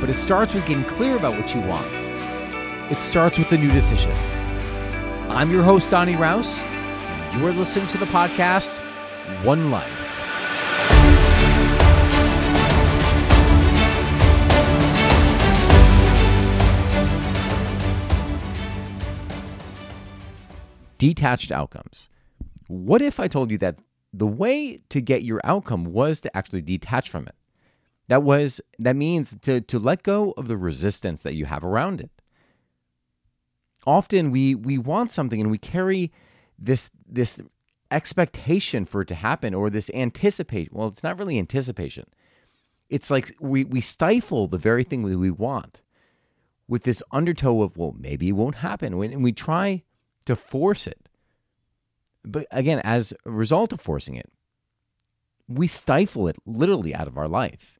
but it starts with getting clear about what you want. It starts with a new decision. I'm your host, Donny Rouse. And You are listening to the podcast One Life. Detached outcomes. What if I told you that the way to get your outcome was to actually detach from it? That was that means to to let go of the resistance that you have around it. Often we we want something and we carry this this expectation for it to happen or this anticipation. Well, it's not really anticipation. It's like we we stifle the very thing that we want with this undertow of well, maybe it won't happen, and we try to force it. But again, as a result of forcing it, we stifle it literally out of our life.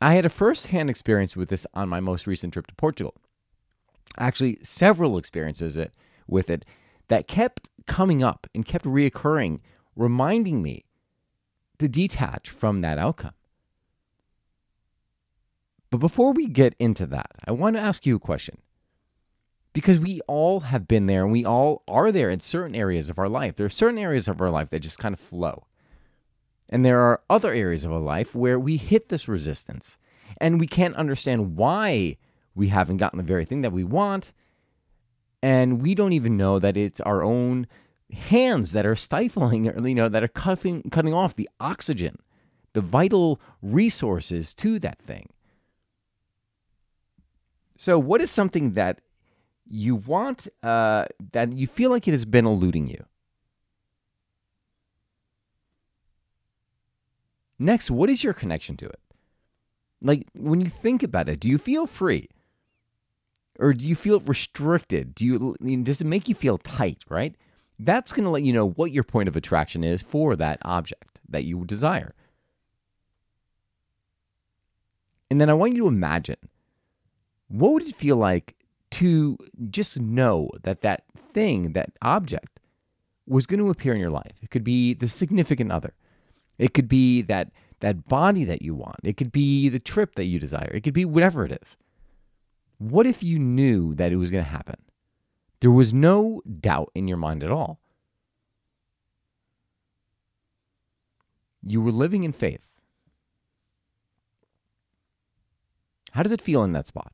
I had a first hand experience with this on my most recent trip to Portugal. Actually, several experiences with it that kept coming up and kept reoccurring, reminding me to detach from that outcome. But before we get into that, I want to ask you a question because we all have been there and we all are there in certain areas of our life. There are certain areas of our life that just kind of flow. And there are other areas of our life where we hit this resistance and we can't understand why we haven't gotten the very thing that we want. And we don't even know that it's our own hands that are stifling, or, you know, that are cutting, cutting off the oxygen, the vital resources to that thing. So, what is something that you want uh, that you feel like it has been eluding you. Next, what is your connection to it? Like when you think about it, do you feel free? Or do you feel restricted? Do you does it make you feel tight, right? That's going to let you know what your point of attraction is for that object that you desire. And then I want you to imagine what would it feel like to just know that that thing, that object, was going to appear in your life. It could be the significant other. It could be that that body that you want. It could be the trip that you desire. It could be whatever it is. What if you knew that it was going to happen? There was no doubt in your mind at all. You were living in faith. How does it feel in that spot?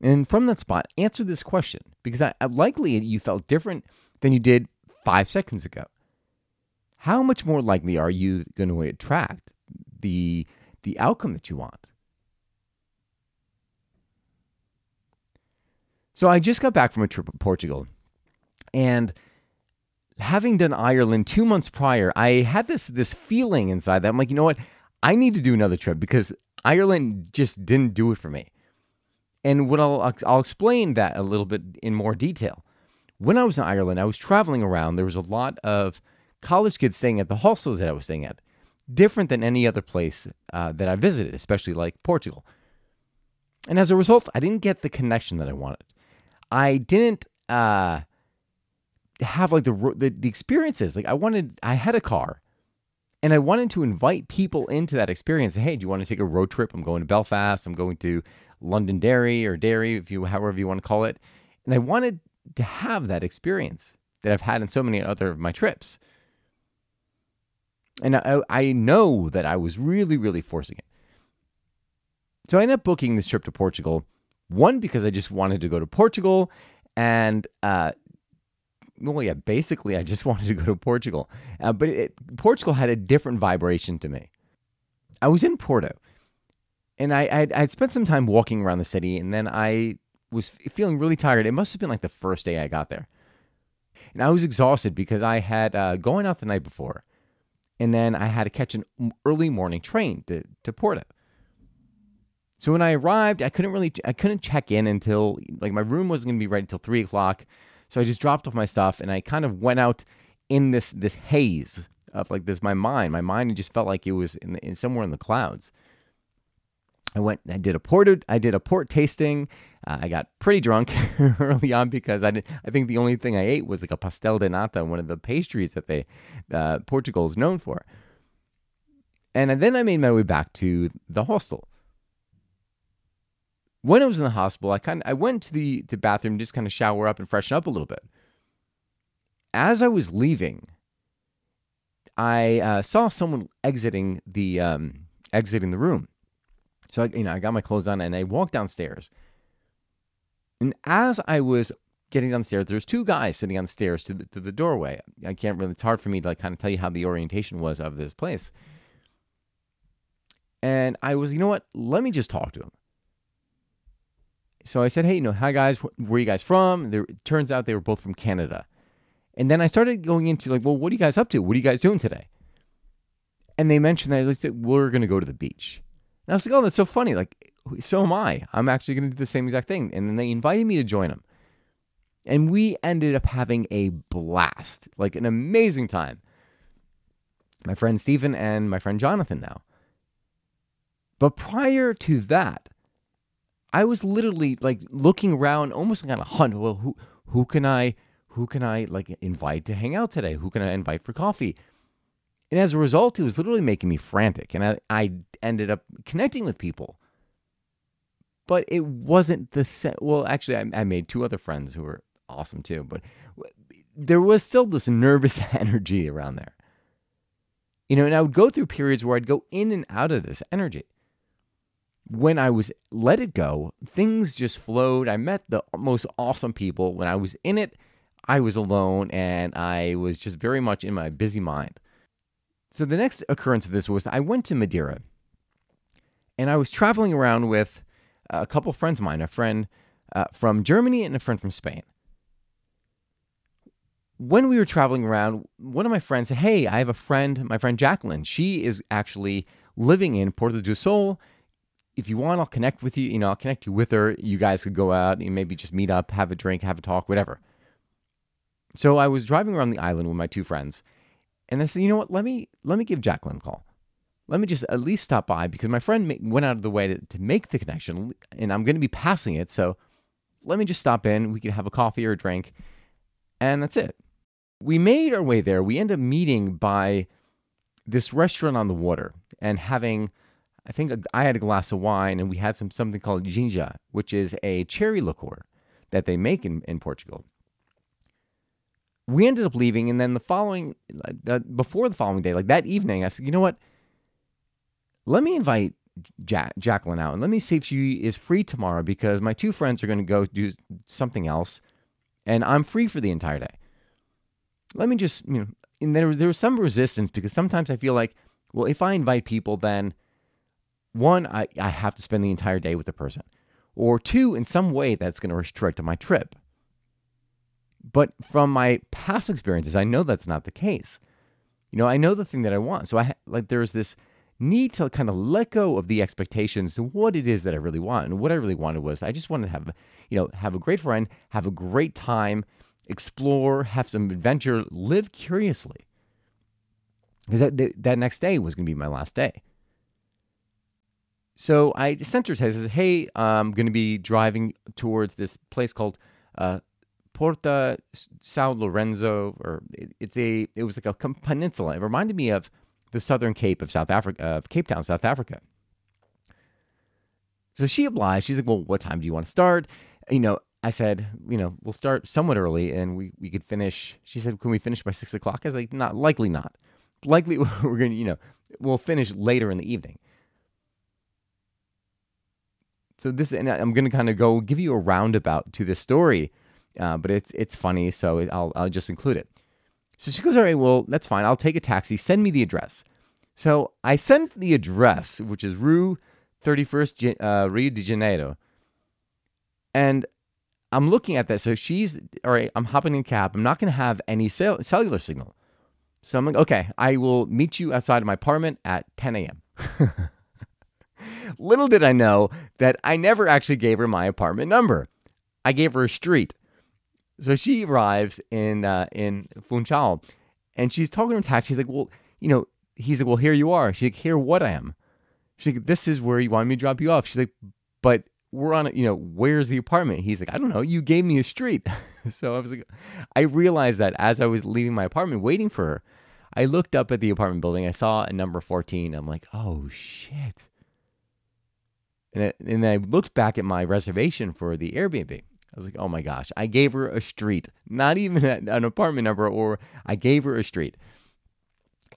And from that spot, answer this question because I, likely you felt different than you did five seconds ago. How much more likely are you going to attract the, the outcome that you want? So I just got back from a trip to Portugal. And having done Ireland two months prior, I had this this feeling inside that I'm like, you know what? I need to do another trip because Ireland just didn't do it for me. And what I'll I'll explain that a little bit in more detail. When I was in Ireland, I was traveling around. There was a lot of college kids staying at the hostels that I was staying at, different than any other place uh, that I visited, especially like Portugal. And as a result, I didn't get the connection that I wanted. I didn't uh, have like the, the the experiences. Like I wanted, I had a car, and I wanted to invite people into that experience. Hey, do you want to take a road trip? I'm going to Belfast. I'm going to Londonderry or Derry, if you however you want to call it. And I wanted to have that experience that I've had in so many other of my trips. And I, I know that I was really, really forcing it. So I ended up booking this trip to Portugal. One, because I just wanted to go to Portugal. And, uh, well, yeah, basically, I just wanted to go to Portugal. Uh, but it, Portugal had a different vibration to me. I was in Porto and I I'd, I'd spent some time walking around the city, and then I was feeling really tired. It must have been like the first day I got there, and I was exhausted because I had uh, going out the night before. And then I had to catch an early morning train to to Porto. So when I arrived, I couldn't really I couldn't check in until like my room wasn't gonna be ready until three o'clock. So I just dropped off my stuff and I kind of went out in this this haze of like this my mind. My mind just felt like it was in, in somewhere in the clouds. I went. I did a port. I did a port tasting. Uh, I got pretty drunk early on because I did. I think the only thing I ate was like a pastel de nata, one of the pastries that they uh, Portugal is known for. And then I made my way back to the hostel. When I was in the hospital, I kind of I went to the the bathroom, just kind of shower up and freshen up a little bit. As I was leaving, I uh, saw someone exiting the um, exiting the room. So I, you know, I got my clothes on and I walked downstairs. And as I was getting downstairs, there's two guys sitting on the stairs to the, to the doorway. I can't really. It's hard for me to like kind of tell you how the orientation was of this place. And I was, you know what? Let me just talk to him. So I said, hey, you know, hi guys, where are you guys from? There, it turns out they were both from Canada. And then I started going into like, well, what are you guys up to? What are you guys doing today? And they mentioned that they said, we're going to go to the beach. And I was like, oh, that's so funny. Like, so am I. I'm actually going to do the same exact thing. And then they invited me to join them. And we ended up having a blast, like an amazing time. My friend Stephen and my friend Jonathan now. But prior to that, I was literally like looking around, almost like on a hunt. Well, who who can I who can I like invite to hang out today? Who can I invite for coffee? And as a result, it was literally making me frantic. And I, I ended up connecting with people. But it wasn't the same. Well, actually, I, I made two other friends who were awesome too. But there was still this nervous energy around there. You know, and I would go through periods where I'd go in and out of this energy. When I was let it go, things just flowed. I met the most awesome people. When I was in it, I was alone and I was just very much in my busy mind. So the next occurrence of this was I went to Madeira and I was traveling around with a couple friends of mine, a friend uh, from Germany and a friend from Spain. When we were traveling around, one of my friends said, Hey, I have a friend, my friend Jacqueline. She is actually living in Ponta do Sol. If you want, I'll connect with you. You know, I'll connect you with her. You guys could go out and maybe just meet up, have a drink, have a talk, whatever. So I was driving around the island with my two friends, and I said, you know what? Let me let me give Jacqueline a call. Let me just at least stop by because my friend went out of the way to, to make the connection, and I'm going to be passing it. So let me just stop in. We can have a coffee or a drink, and that's it. We made our way there. We end up meeting by this restaurant on the water and having. I think I had a glass of wine and we had some something called ginja, which is a cherry liqueur that they make in, in Portugal we ended up leaving, and then the following, uh, before the following day, like that evening, I said, you know what? Let me invite Jacqueline out, and let me see if she is free tomorrow because my two friends are going to go do something else, and I'm free for the entire day. Let me just, you know, and there there was some resistance because sometimes I feel like, well, if I invite people, then one, I, I have to spend the entire day with the person, or two, in some way that's going to restrict my trip. But from my past experiences, I know that's not the case. You know, I know the thing that I want. So I like there's this need to kind of let go of the expectations to what it is that I really want. And what I really wanted was I just wanted to have, you know, have a great friend, have a great time, explore, have some adventure, live curiously. Because that, that next day was going to be my last day. So I sent her text. Said, "Hey, I'm going to be driving towards this place called uh, Porta Sao Lorenzo, or it, it's a it was like a peninsula. It reminded me of the southern Cape of South Africa, of Cape Town, South Africa. So she obliged. She's like, "Well, what time do you want to start?" You know, I said, "You know, we'll start somewhat early, and we we could finish." She said, "Can we finish by six o'clock?" I was like, "Not likely, not likely. We're gonna, you know, we'll finish later in the evening." So this, and I'm gonna kind of go give you a roundabout to this story uh, but it's it's funny, so I'll I'll just include it. So she goes, all right, well that's fine. I'll take a taxi. Send me the address. So I sent the address, which is Rue 31st uh, Rio de Janeiro, and I'm looking at that. So she's all right. I'm hopping in a cab. I'm not going to have any cell- cellular signal. So I'm like, okay, I will meet you outside of my apartment at 10 a.m. Little did I know that I never actually gave her my apartment number. I gave her a street. So she arrives in uh, in Funchal, and she's talking to her taxi. She's like, "Well, you know," he's like, "Well, here you are." She's like, "Here, what I am?" She's like, "This is where you wanted me to drop you off." She's like, "But we're on, a, you know, where's the apartment?" He's like, "I don't know. You gave me a street." so I was like, I realized that as I was leaving my apartment, waiting for her, I looked up at the apartment building. I saw a number fourteen. I'm like, "Oh shit." And, it, and I looked back at my reservation for the Airbnb. I was like, oh my gosh, I gave her a street, not even an apartment number, or I gave her a street.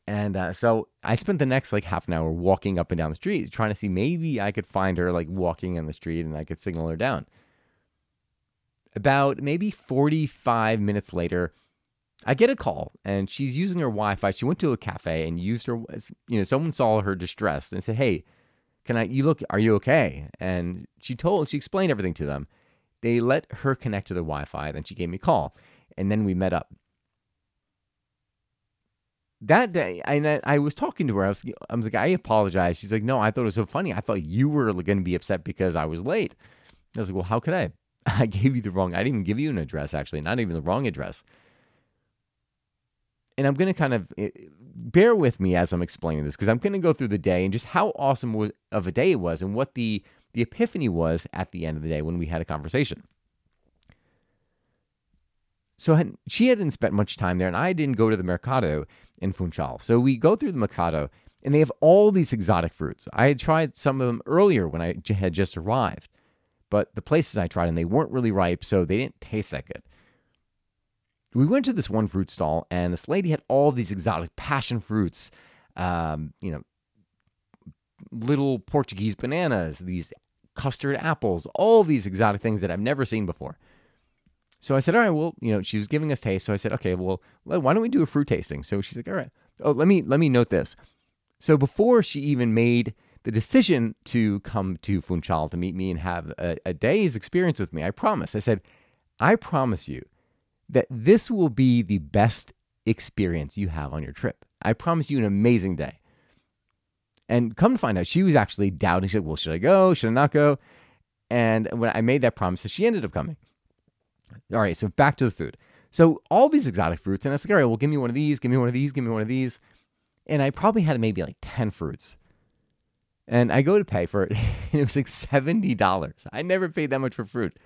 And uh, so I spent the next like half an hour walking up and down the street, trying to see maybe I could find her like walking in the street and I could signal her down. About maybe 45 minutes later, I get a call and she's using her Wi Fi. She went to a cafe and used her, you know, someone saw her distress and said, Hey, can I, you look, are you okay? And she told, she explained everything to them. They let her connect to the Wi Fi, then she gave me a call, and then we met up. That day, I, I was talking to her. I was, I was like, I apologize. She's like, No, I thought it was so funny. I thought you were going to be upset because I was late. I was like, Well, how could I? I gave you the wrong, I didn't even give you an address, actually, not even the wrong address. And I'm going to kind of eh, bear with me as I'm explaining this because I'm going to go through the day and just how awesome was, of a day it was and what the the epiphany was at the end of the day when we had a conversation. So she hadn't spent much time there, and I didn't go to the Mercado in Funchal. So we go through the Mercado, and they have all these exotic fruits. I had tried some of them earlier when I had just arrived, but the places I tried, and they weren't really ripe, so they didn't taste that good. We went to this one fruit stall, and this lady had all these exotic passion fruits, um, you know, little Portuguese bananas, these custard apples, all these exotic things that I've never seen before. So I said, all right, well, you know, she was giving us taste. So I said, okay, well, why don't we do a fruit tasting? So she's like, all right. Oh, let me let me note this. So before she even made the decision to come to Funchal to meet me and have a, a day's experience with me, I promise. I said, I promise you that this will be the best experience you have on your trip. I promise you an amazing day. And come to find out, she was actually doubting. She said, Well, should I go? Should I not go? And when I made that promise, she ended up coming. All right, so back to the food. So all these exotic fruits, and I was like, all right, well, give me one of these, give me one of these, give me one of these. And I probably had maybe like 10 fruits. And I go to pay for it, and it was like $70. I never paid that much for fruit.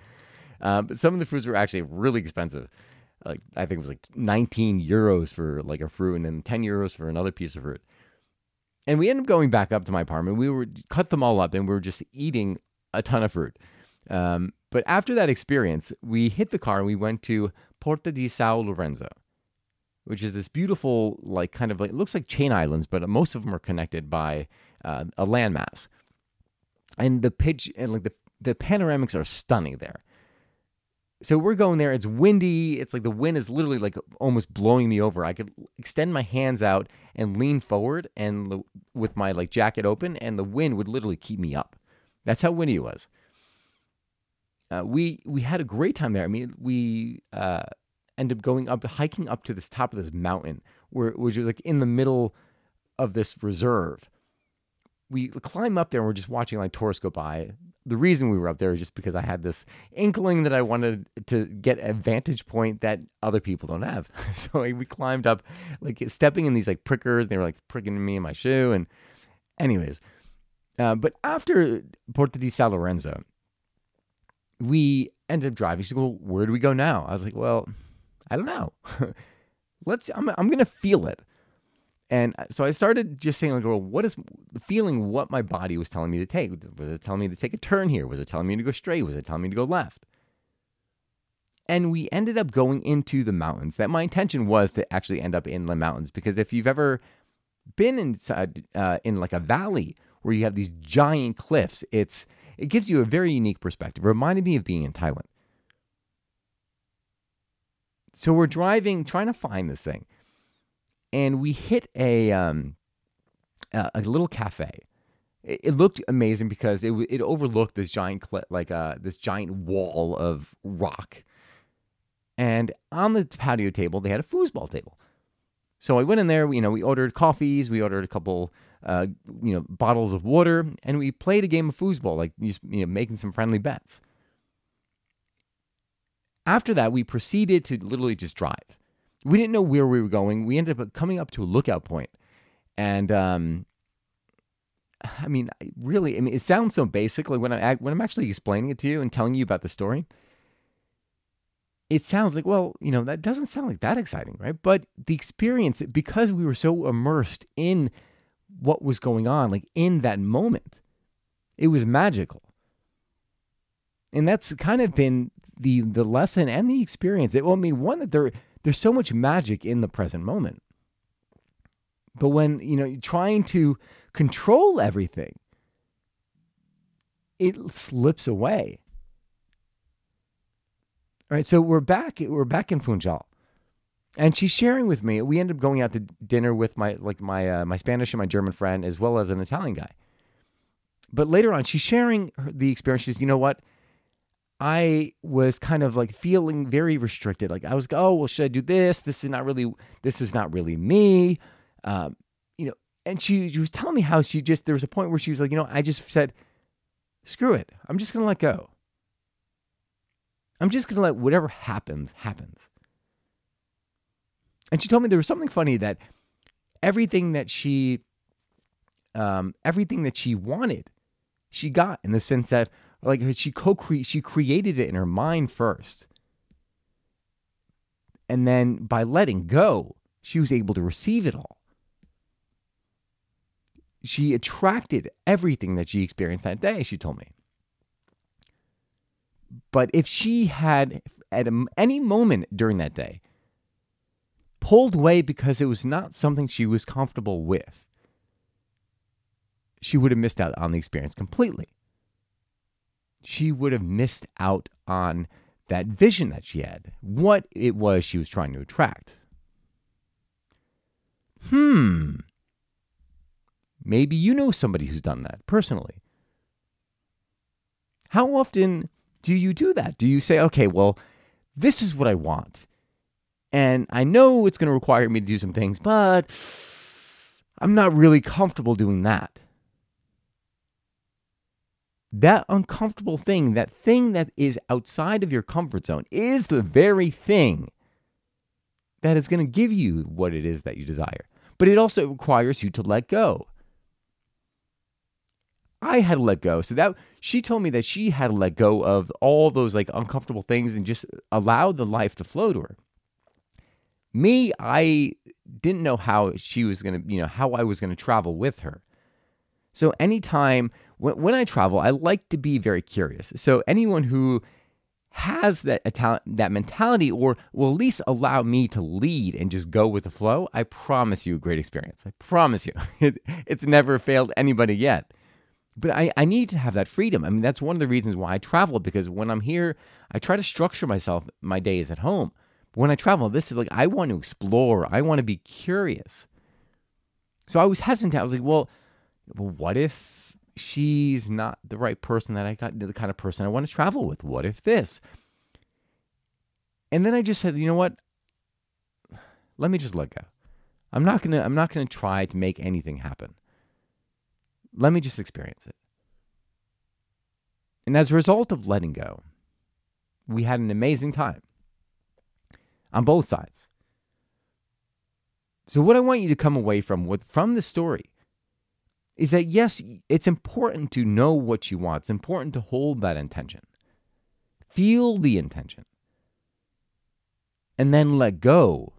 Um, but some of the fruits were actually really expensive. Like I think it was like 19 euros for like a fruit, and then 10 euros for another piece of fruit. And we ended up going back up to my apartment. We were cut them all up and we were just eating a ton of fruit. Um, but after that experience, we hit the car and we went to Porta di Sao Lorenzo, which is this beautiful, like kind of like, it looks like chain islands, but most of them are connected by uh, a landmass. And the pitch and like the, the panoramics are stunning there so we're going there. It's windy. It's like the wind is literally like almost blowing me over. I could extend my hands out and lean forward, and the, with my like jacket open, and the wind would literally keep me up. That's how windy it was. Uh, we we had a great time there. I mean, we uh, ended up going up, hiking up to this top of this mountain, where which was like in the middle of this reserve. We climb up there and we're just watching like tourists go by the reason we were up there is just because I had this inkling that I wanted to get a vantage point that other people don't have. So we climbed up, like stepping in these like prickers. They were like pricking me in my shoe. And, anyways, uh, but after Porta di San Lorenzo, we ended up driving. She said, "Well, where do we go now?" I was like, "Well, I don't know. Let's. I'm. I'm gonna feel it." And uh, so I started just saying, like, well, what is feeling what my body was telling me to take? Was it telling me to take a turn here? Was it telling me to go straight? Was it telling me to go left? And we ended up going into the mountains. That my intention was to actually end up in the mountains because if you've ever been inside uh, in like a valley where you have these giant cliffs, it's it gives you a very unique perspective. It reminded me of being in Thailand. So we're driving, trying to find this thing and we hit a um, a, little cafe. It, it, looked amazing because it it overlooked this giant cl- like uh this giant wall of rock, and on the patio table they had a foosball table. So I went in there, you know, we ordered coffees, we ordered a couple, uh, you know, bottles of water, and we played a game of foosball, like you know, making some friendly bets. After that, we proceeded to literally just drive. We didn't know where we were going. We ended up coming up to a lookout point, and um, I mean, really, I mean, it sounds so basic. Like when I when I'm actually explaining it to you and telling you about the story, it sounds like, well, you know, that doesn't sound like that exciting, right? But the experience, because we were so immersed in what was going on, like in that moment, it was magical. And that's kind of been the the lesson and the experience. It, well, I mean, one that there there's so much magic in the present moment. But when, you know, trying to control everything, it slips away. All right, so we're back. We're back in Funchal, and she's sharing with me. We end up going out to dinner with my like my uh, my Spanish and my German friend, as well as an Italian guy. But later on, she's sharing the experience. She's, you know what? I was kind of like feeling very restricted. Like I was, oh well, should I do this? This is not really. This is not really me. Um, you know. And she, she was telling me how she just there was a point where she was like, you know, I just said, screw it. I'm just gonna let go. I'm just to let whatever happens, happens. And she told me there was something funny that everything that she, um, everything that she wanted, she got in the sense that like she co she created it in her mind first. And then by letting go, she was able to receive it all. She attracted everything that she experienced that day, she told me. But if she had, at any moment during that day, pulled away because it was not something she was comfortable with, she would have missed out on the experience completely. She would have missed out on that vision that she had, what it was she was trying to attract. Hmm. Maybe you know somebody who's done that personally. How often do you do that? Do you say, okay, well, this is what I want. And I know it's going to require me to do some things, but I'm not really comfortable doing that. That uncomfortable thing, that thing that is outside of your comfort zone, is the very thing that is going to give you what it is that you desire. But it also requires you to let go. I had to let go. So that she told me that she had to let go of all those like uncomfortable things and just allow the life to flow to her. Me, I didn't know how she was going to, you know, how I was going to travel with her. So anytime when, when I travel, I like to be very curious. So anyone who has that that mentality or will at least allow me to lead and just go with the flow, I promise you a great experience. I promise you. It, it's never failed anybody yet but I, I need to have that freedom. I mean, that's one of the reasons why I travel because when I'm here, I try to structure myself, my days at home. But when I travel, this is like, I want to explore, I want to be curious. So I was hesitant. I was like, well, well what if she's not the right person that I got, the kind of person I want to travel with? What if this? And then I just said, you know what? Let me just let go. I'm not gonna. I'm not gonna try to make anything happen. Let me just experience it. And as a result of letting go, we had an amazing time on both sides. So, what I want you to come away from with from the story is that yes, it's important to know what you want. It's important to hold that intention, feel the intention, and then let go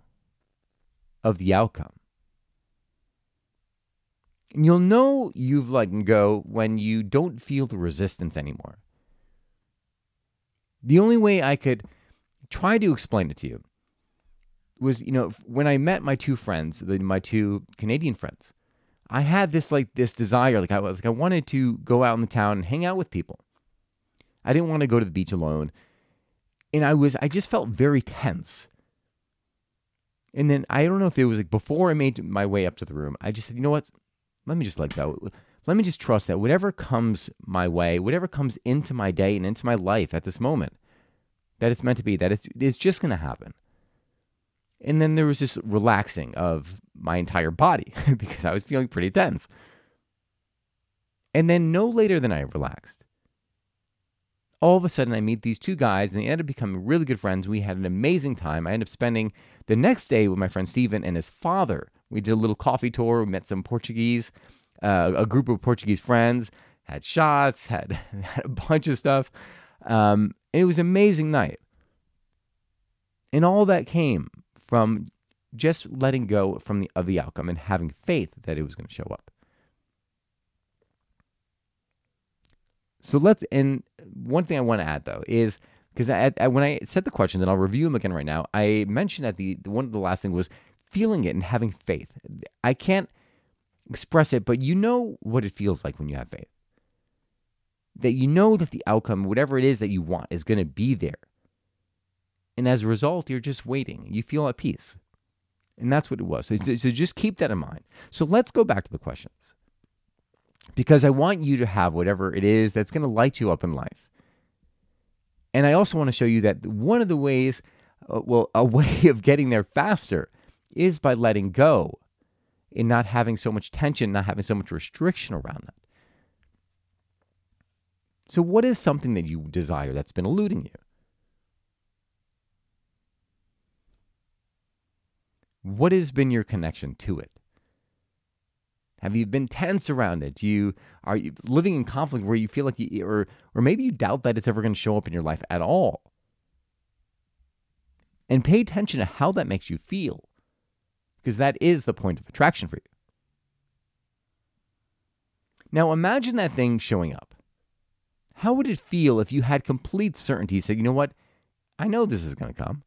of the outcome. And you'll know you've let go when you don't feel the resistance anymore. The only way I could try to explain it to you was, you know, when I met my two friends, my two Canadian friends, I had this like this desire, like I was like I wanted to go out in the town and hang out with people. I didn't want to go to the beach alone. And I was I just felt very tense. And then I don't know if it was like before I made my way up to the room, I just said, you know what? let me just let go. Let me just trust that whatever comes my way, whatever comes into my day and into my life at this moment, that it's meant to be, that it's, it's just to happen. And then there was this relaxing of my entire body because I was feeling pretty tense. And then no later than I relaxed, all of a sudden I meet these two guys and they ended up becoming really good friends. We had an amazing time. I ended up spending the next day with my friend Steven and his father. We did a little coffee tour. We met some Portuguese, uh, a group of Portuguese friends, had shots, had, had a bunch of stuff. Um, it was an amazing night. And all that came from just letting go from the of the outcome and having faith that it was going to show up. So let's, and one thing I want to add though is because when I said the questions, and I'll review them again right now, I mentioned that the one of the last thing was feeling it and having faith. I can't express it, but you know what it feels like when you have faith. That you know that the outcome, whatever it is that you want, is going to be there. And as a result, you're just waiting. You feel at peace. And that's what it was. So, so just keep that in mind. So let's go back to the questions because I want you to have whatever it is that's going to light you up in life. And I also want to show you that one of the ways, uh, well, a way of getting there faster is by letting go and not having so much tension, not having so much restriction around that. So, what is something that you desire that's been eluding you? What has been your connection to it? Have you been tense around it? Do you are you living in conflict where you feel like you or or maybe you doubt that it's ever going to show up in your life at all? And pay attention to how that makes you feel. Because that is the point of attraction for you. Now imagine that thing showing up. How would it feel if you had complete certainty, said, you know what? I know this is going to come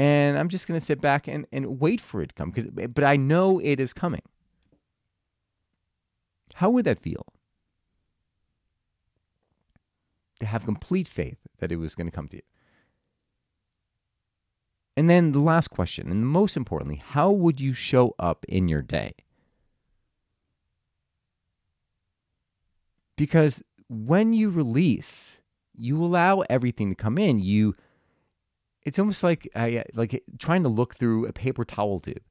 and I'm just going to sit back and, and wait for it to come because but I know it is coming. How would that feel? To have complete faith that it was going to come to you. And then the last question, and most importantly, how would you show up in your day? Because when you release, you allow everything to come in. You it's almost like uh, like trying to look through a paper towel tube.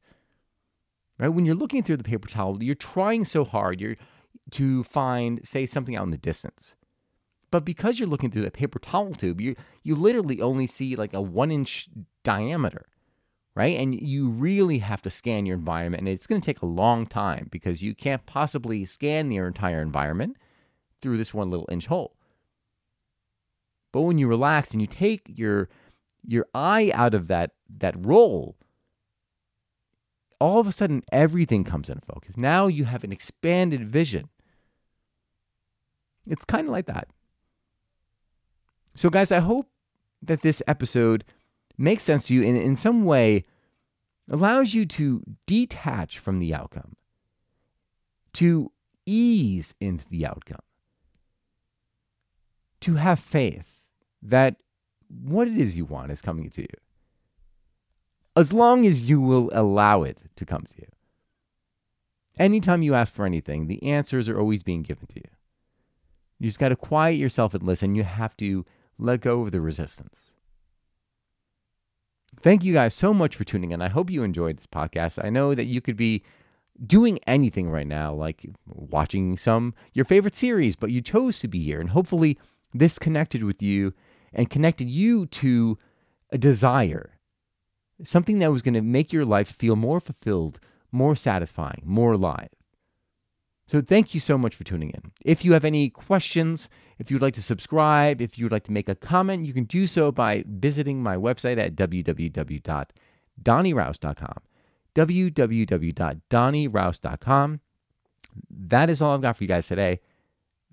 Right? When you're looking through the paper towel, you're trying so hard you're to find, say, something out in the distance. But because you're looking through the paper towel tube, you you literally only see like a one inch diameter, right? And you really have to scan your environment, and it's going to take a long time because you can't possibly scan your entire environment through this one little inch hole. But when you relax and you take your your eye out of that that role, all of a sudden everything comes into focus. Now you have an expanded vision. It's kind of like that. So, guys, I hope that this episode makes sense to you and in some way allows you to detach from the outcome, to ease into the outcome, to have faith that what it is you want is coming to you. As long as you will allow it to come to you. Anytime you ask for anything, the answers are always being given to you. You just got to quiet yourself and listen. You have to let go of the resistance. Thank you guys so much for tuning in. I hope you enjoyed this podcast. I know that you could be doing anything right now, like watching some your favorite series, but you chose to be here. And hopefully this connected with you and connected you to a desire, something that was going to make your life feel more fulfilled, more satisfying, more alive. So, thank you so much for tuning in. If you have any questions, if you'd like to subscribe, if you'd like to make a comment, you can do so by visiting my website at www.donnyrouse.com. www.donnyrouse.com. That is all I've got for you guys today.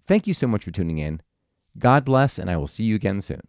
Thank you so much for tuning in. God bless, and I will see you again soon.